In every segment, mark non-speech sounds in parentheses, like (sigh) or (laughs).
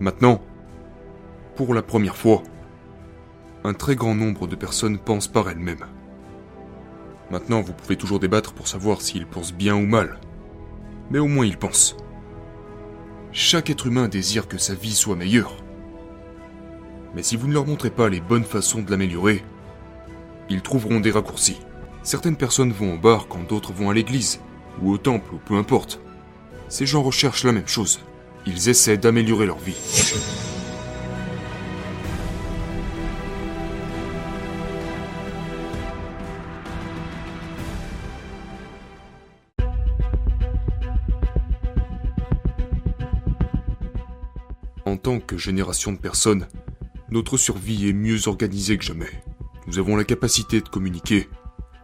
Maintenant, pour la première fois, un très grand nombre de personnes pensent par elles-mêmes. Maintenant, vous pouvez toujours débattre pour savoir s'ils pensent bien ou mal. Mais au moins ils pensent. Chaque être humain désire que sa vie soit meilleure. Mais si vous ne leur montrez pas les bonnes façons de l'améliorer, ils trouveront des raccourcis. Certaines personnes vont au bar quand d'autres vont à l'église, ou au temple, ou peu importe. Ces gens recherchent la même chose. Ils essaient d'améliorer leur vie. En tant que génération de personnes, notre survie est mieux organisée que jamais. Nous avons la capacité de communiquer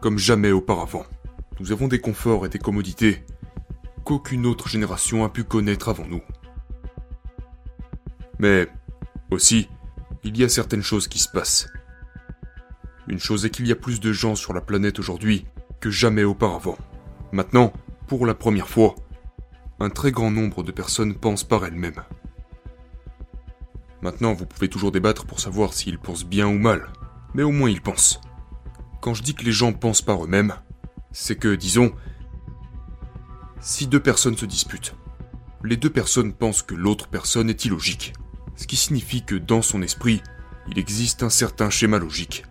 comme jamais auparavant. Nous avons des conforts et des commodités qu'aucune autre génération a pu connaître avant nous. Mais aussi, il y a certaines choses qui se passent. Une chose est qu'il y a plus de gens sur la planète aujourd'hui que jamais auparavant. Maintenant, pour la première fois, un très grand nombre de personnes pensent par elles-mêmes. Maintenant, vous pouvez toujours débattre pour savoir s'ils pensent bien ou mal, mais au moins ils pensent. Quand je dis que les gens pensent par eux-mêmes, c'est que, disons, si deux personnes se disputent, les deux personnes pensent que l'autre personne est illogique, ce qui signifie que dans son esprit, il existe un certain schéma logique.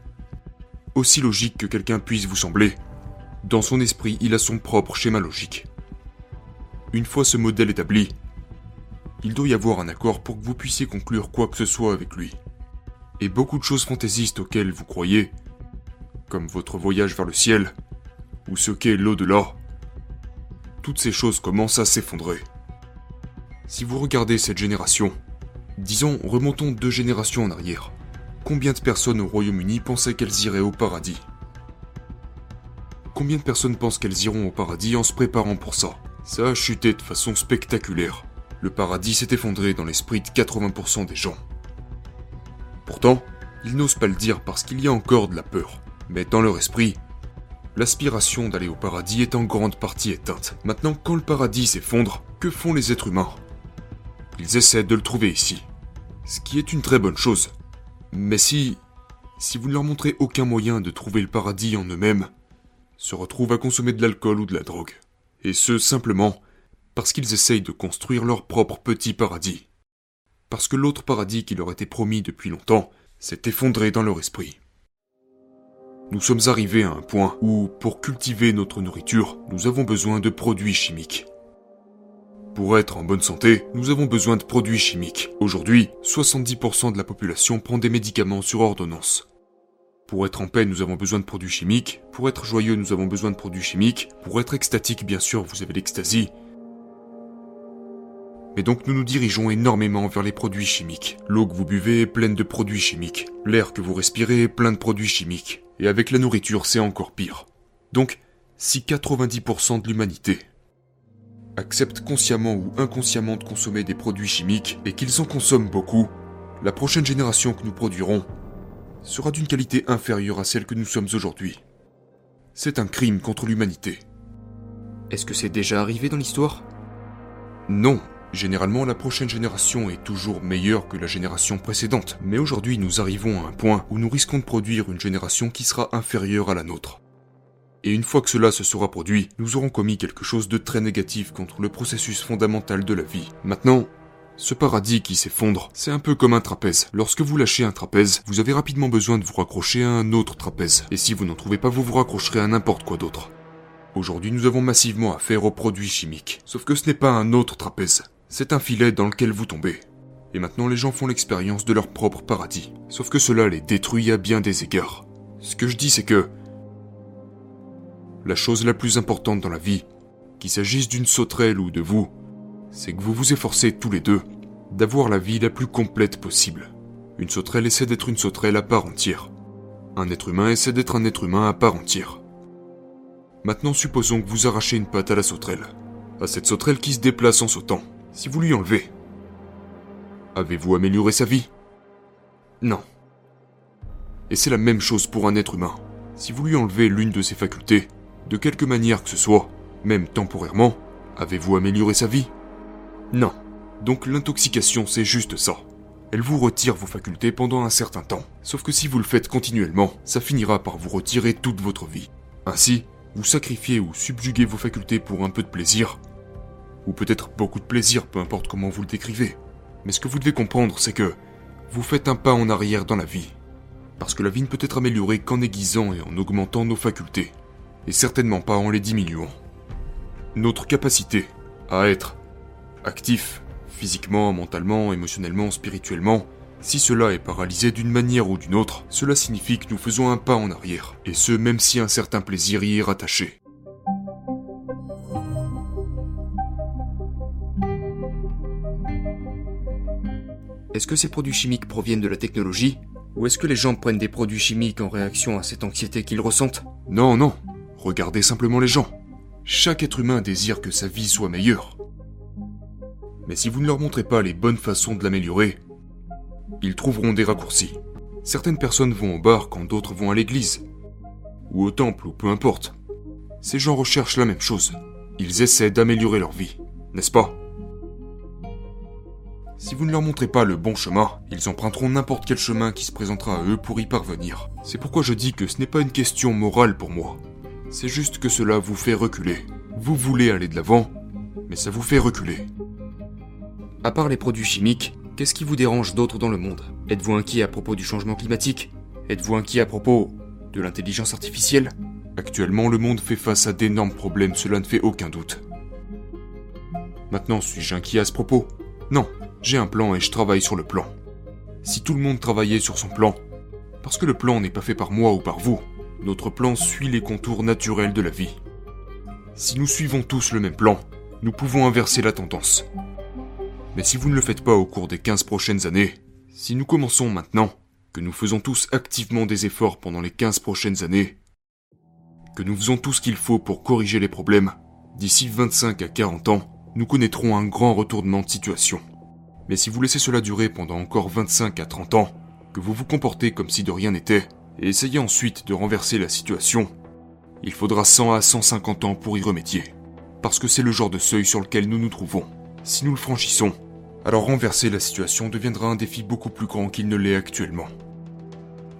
Aussi logique que quelqu'un puisse vous sembler, dans son esprit, il a son propre schéma logique. Une fois ce modèle établi, il doit y avoir un accord pour que vous puissiez conclure quoi que ce soit avec lui. Et beaucoup de choses fantaisistes auxquelles vous croyez, comme votre voyage vers le ciel, ou ce qu'est l'au-delà, toutes ces choses commencent à s'effondrer. Si vous regardez cette génération, disons remontons deux générations en arrière, combien de personnes au Royaume-Uni pensaient qu'elles iraient au paradis? Combien de personnes pensent qu'elles iront au paradis en se préparant pour ça? Ça a chuté de façon spectaculaire. Le paradis s'est effondré dans l'esprit de 80% des gens. Pourtant, ils n'osent pas le dire parce qu'il y a encore de la peur. Mais dans leur esprit, l'aspiration d'aller au paradis est en grande partie éteinte. Maintenant, quand le paradis s'effondre, que font les êtres humains? Ils essaient de le trouver ici. Ce qui est une très bonne chose. Mais si... Si vous ne leur montrez aucun moyen de trouver le paradis en eux-mêmes, se retrouvent à consommer de l'alcool ou de la drogue. Et ce, simplement parce qu'ils essayent de construire leur propre petit paradis. Parce que l'autre paradis qui leur était promis depuis longtemps s'est effondré dans leur esprit. Nous sommes arrivés à un point où, pour cultiver notre nourriture, nous avons besoin de produits chimiques. Pour être en bonne santé, nous avons besoin de produits chimiques. Aujourd'hui, 70% de la population prend des médicaments sur ordonnance. Pour être en paix, nous avons besoin de produits chimiques. Pour être joyeux, nous avons besoin de produits chimiques. Pour être extatique, bien sûr, vous avez l'extasie. Et donc nous nous dirigeons énormément vers les produits chimiques. L'eau que vous buvez est pleine de produits chimiques. L'air que vous respirez est plein de produits chimiques. Et avec la nourriture, c'est encore pire. Donc, si 90% de l'humanité accepte consciemment ou inconsciemment de consommer des produits chimiques et qu'ils en consomment beaucoup, la prochaine génération que nous produirons sera d'une qualité inférieure à celle que nous sommes aujourd'hui. C'est un crime contre l'humanité. Est-ce que c'est déjà arrivé dans l'histoire? Non, Généralement, la prochaine génération est toujours meilleure que la génération précédente, mais aujourd'hui nous arrivons à un point où nous risquons de produire une génération qui sera inférieure à la nôtre. Et une fois que cela se sera produit, nous aurons commis quelque chose de très négatif contre le processus fondamental de la vie. Maintenant, ce paradis qui s'effondre, c'est un peu comme un trapèze. Lorsque vous lâchez un trapèze, vous avez rapidement besoin de vous raccrocher à un autre trapèze. Et si vous n'en trouvez pas, vous vous raccrocherez à n'importe quoi d'autre. Aujourd'hui, nous avons massivement affaire aux produits chimiques. Sauf que ce n'est pas un autre trapèze. C'est un filet dans lequel vous tombez. Et maintenant les gens font l'expérience de leur propre paradis. Sauf que cela les détruit à bien des égards. Ce que je dis c'est que... La chose la plus importante dans la vie, qu'il s'agisse d'une sauterelle ou de vous, c'est que vous vous efforcez tous les deux d'avoir la vie la plus complète possible. Une sauterelle essaie d'être une sauterelle à part entière. Un être humain essaie d'être un être humain à part entière. Maintenant supposons que vous arrachez une patte à la sauterelle. À cette sauterelle qui se déplace en sautant si vous lui enlevez. Avez-vous amélioré sa vie? Non. Et c'est la même chose pour un être humain. Si vous lui enlevez l'une de ses facultés, de quelque manière que ce soit, même temporairement, avez-vous amélioré sa vie? Non. Donc l'intoxication, c'est juste ça. Elle vous retire vos facultés pendant un certain temps. Sauf que si vous le faites continuellement, ça finira par vous retirer toute votre vie. Ainsi, vous sacrifiez ou subjuguez vos facultés pour un peu de plaisir. Ou peut-être beaucoup de plaisir, peu importe comment vous le décrivez. Mais ce que vous devez comprendre, c'est que vous faites un pas en arrière dans la vie. Parce que la vie ne peut être améliorée qu'en aiguisant et en augmentant nos facultés. Et certainement pas en les diminuant. Notre capacité à être actif, physiquement, mentalement, émotionnellement, spirituellement, si cela est paralysé d'une manière ou d'une autre, cela signifie que nous faisons un pas en arrière, et ce même si un certain plaisir y est rattaché. Est-ce que ces produits chimiques proviennent de la technologie? Ou est-ce que les gens prennent des produits chimiques en réaction à cette anxiété qu'ils ressentent? Non, non. Regardez simplement les gens. Chaque être humain désire que sa vie soit meilleure. Mais si vous ne leur montrez pas les bonnes façons de l'améliorer, ils trouveront des raccourcis. Certaines personnes vont au bar quand d'autres vont à l'église, ou au temple, ou peu importe. Ces gens recherchent la même chose. Ils essaient d'améliorer leur vie, n'est-ce pas? Si vous ne leur montrez pas le bon chemin, ils emprunteront n'importe quel chemin qui se présentera à eux pour y parvenir. C'est pourquoi je dis que ce n'est pas une question morale pour moi. C'est juste que cela vous fait reculer. Vous voulez aller de l'avant, mais ça vous fait reculer. À part les produits chimiques, qu'est-ce qui vous dérange d'autre dans le monde? Êtes-vous inquiet à propos du changement climatique? Êtes-vous inquiet à propos de l'intelligence artificielle? Actuellement, le monde fait face à d'énormes problèmes, cela ne fait aucun doute. Maintenant, suis-je inquiet à ce propos? Non, j'ai un plan et je travaille sur le plan. Si tout le monde travaillait sur son plan, parce que le plan n'est pas fait par moi ou par vous, notre plan suit les contours naturels de la vie. Si nous suivons tous le même plan, nous pouvons inverser la tendance. Mais si vous ne le faites pas au cours des 15 prochaines années, si nous commençons maintenant, que nous faisons tous activement des efforts pendant les 15 prochaines années, que nous faisons tout ce qu'il faut pour corriger les problèmes, d'ici 25 à 40 ans, nous connaîtrons un grand retournement de situation. Mais si vous laissez cela durer pendant encore 25 à 30 ans, que vous vous comportez comme si de rien n'était, essayez ensuite de renverser la situation, il faudra 100 à 150 ans pour y remédier. Parce que c'est le genre de seuil sur lequel nous nous trouvons. Si nous le franchissons, alors renverser la situation deviendra un défi beaucoup plus grand qu'il ne l'est actuellement.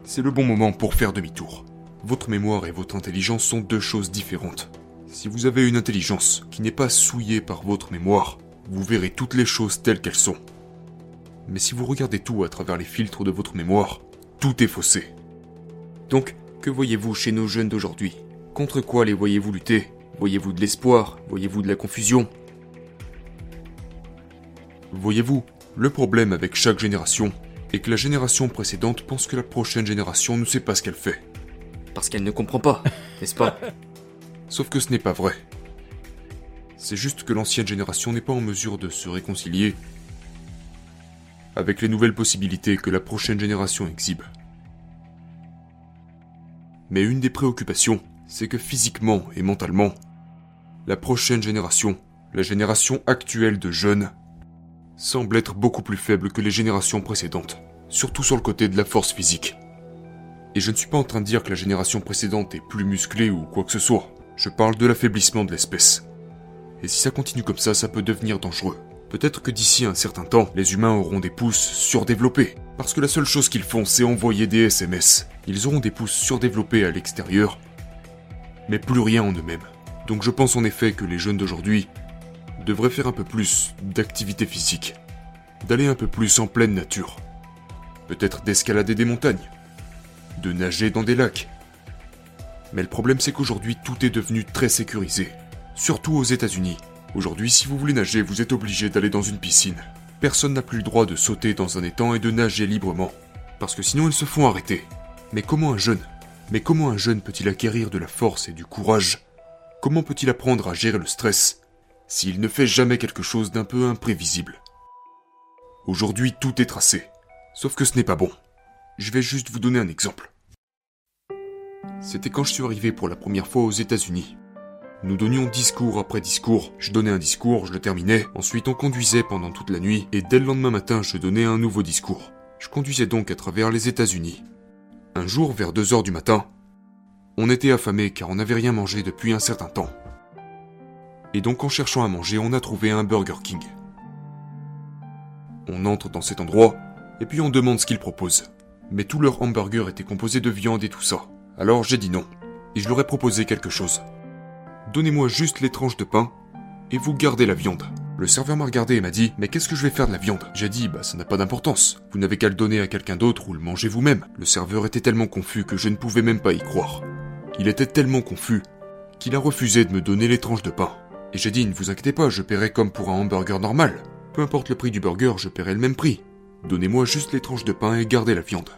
C'est le bon moment pour faire demi-tour. Votre mémoire et votre intelligence sont deux choses différentes. Si vous avez une intelligence qui n'est pas souillée par votre mémoire, vous verrez toutes les choses telles qu'elles sont. Mais si vous regardez tout à travers les filtres de votre mémoire, tout est faussé. Donc, que voyez-vous chez nos jeunes d'aujourd'hui? Contre quoi les voyez-vous lutter? Voyez-vous de l'espoir? Voyez-vous de la confusion? Voyez-vous, le problème avec chaque génération est que la génération précédente pense que la prochaine génération ne sait pas ce qu'elle fait. Parce qu'elle ne comprend pas, (laughs) n'est-ce pas? Sauf que ce n'est pas vrai. C'est juste que l'ancienne génération n'est pas en mesure de se réconcilier avec les nouvelles possibilités que la prochaine génération exhibe. Mais une des préoccupations, c'est que physiquement et mentalement, la prochaine génération, la génération actuelle de jeunes, semble être beaucoup plus faible que les générations précédentes, surtout sur le côté de la force physique. Et je ne suis pas en train de dire que la génération précédente est plus musclée ou quoi que ce soit, je parle de l'affaiblissement de l'espèce. Et si ça continue comme ça, ça peut devenir dangereux. Peut-être que d'ici un certain temps, les humains auront des pouces surdéveloppés, parce que la seule chose qu'ils font, c'est envoyer des SMS. Ils auront des pouces surdéveloppés à l'extérieur, mais plus rien en eux-mêmes. Donc je pense en effet que les jeunes d'aujourd'hui devraient faire un peu plus d'activité physique, d'aller un peu plus en pleine nature, peut-être d'escalader des montagnes, de nager dans des lacs. Mais le problème c'est qu'aujourd'hui tout est devenu très sécurisé, surtout aux États-Unis. Aujourd'hui, si vous voulez nager, vous êtes obligé d'aller dans une piscine. Personne n'a plus le droit de sauter dans un étang et de nager librement, parce que sinon ils se font arrêter. Mais comment un jeune Mais comment un jeune peut-il acquérir de la force et du courage? Comment peut-il apprendre à gérer le stress s'il ne fait jamais quelque chose d'un peu imprévisible? Aujourd'hui, tout est tracé. Sauf que ce n'est pas bon. Je vais juste vous donner un exemple. C'était quand je suis arrivé pour la première fois aux États-Unis. Nous donnions discours après discours. Je donnais un discours, je le terminais. Ensuite, on conduisait pendant toute la nuit. Et dès le lendemain matin, je donnais un nouveau discours. Je conduisais donc à travers les États-Unis. Un jour, vers 2 heures du matin, on était affamé car on n'avait rien mangé depuis un certain temps. Et donc, en cherchant à manger, on a trouvé un Burger King. On entre dans cet endroit, et puis on demande ce qu'ils proposent. Mais tout leur hamburger était composé de viande et tout ça. Alors j'ai dit non, et je leur ai proposé quelque chose. Donnez-moi juste les tranches de pain, et vous gardez la viande. Le serveur m'a regardé et m'a dit Mais qu'est-ce que je vais faire de la viande? J'ai dit Bah ça n'a pas d'importance. Vous n'avez qu'à le donner à quelqu'un d'autre ou le manger vous-même. Le serveur était tellement confus que je ne pouvais même pas y croire. Il était tellement confus qu'il a refusé de me donner les tranches de pain. Et j'ai dit Ne vous inquiétez pas, je paierai comme pour un hamburger normal. Peu importe le prix du burger, je paierai le même prix. Donnez-moi juste les tranches de pain et gardez la viande.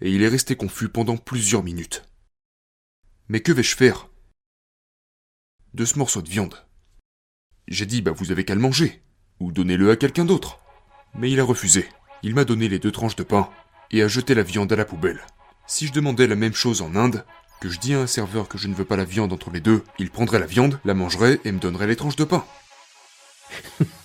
Et il est resté confus pendant plusieurs minutes. Mais que vais-je faire? De ce morceau de viande j'ai dit, bah vous avez qu'à le manger, ou donnez-le à quelqu'un d'autre. Mais il a refusé. Il m'a donné les deux tranches de pain, et a jeté la viande à la poubelle. Si je demandais la même chose en Inde, que je dis à un serveur que je ne veux pas la viande entre les deux, il prendrait la viande, la mangerait et me donnerait les tranches de pain. (laughs)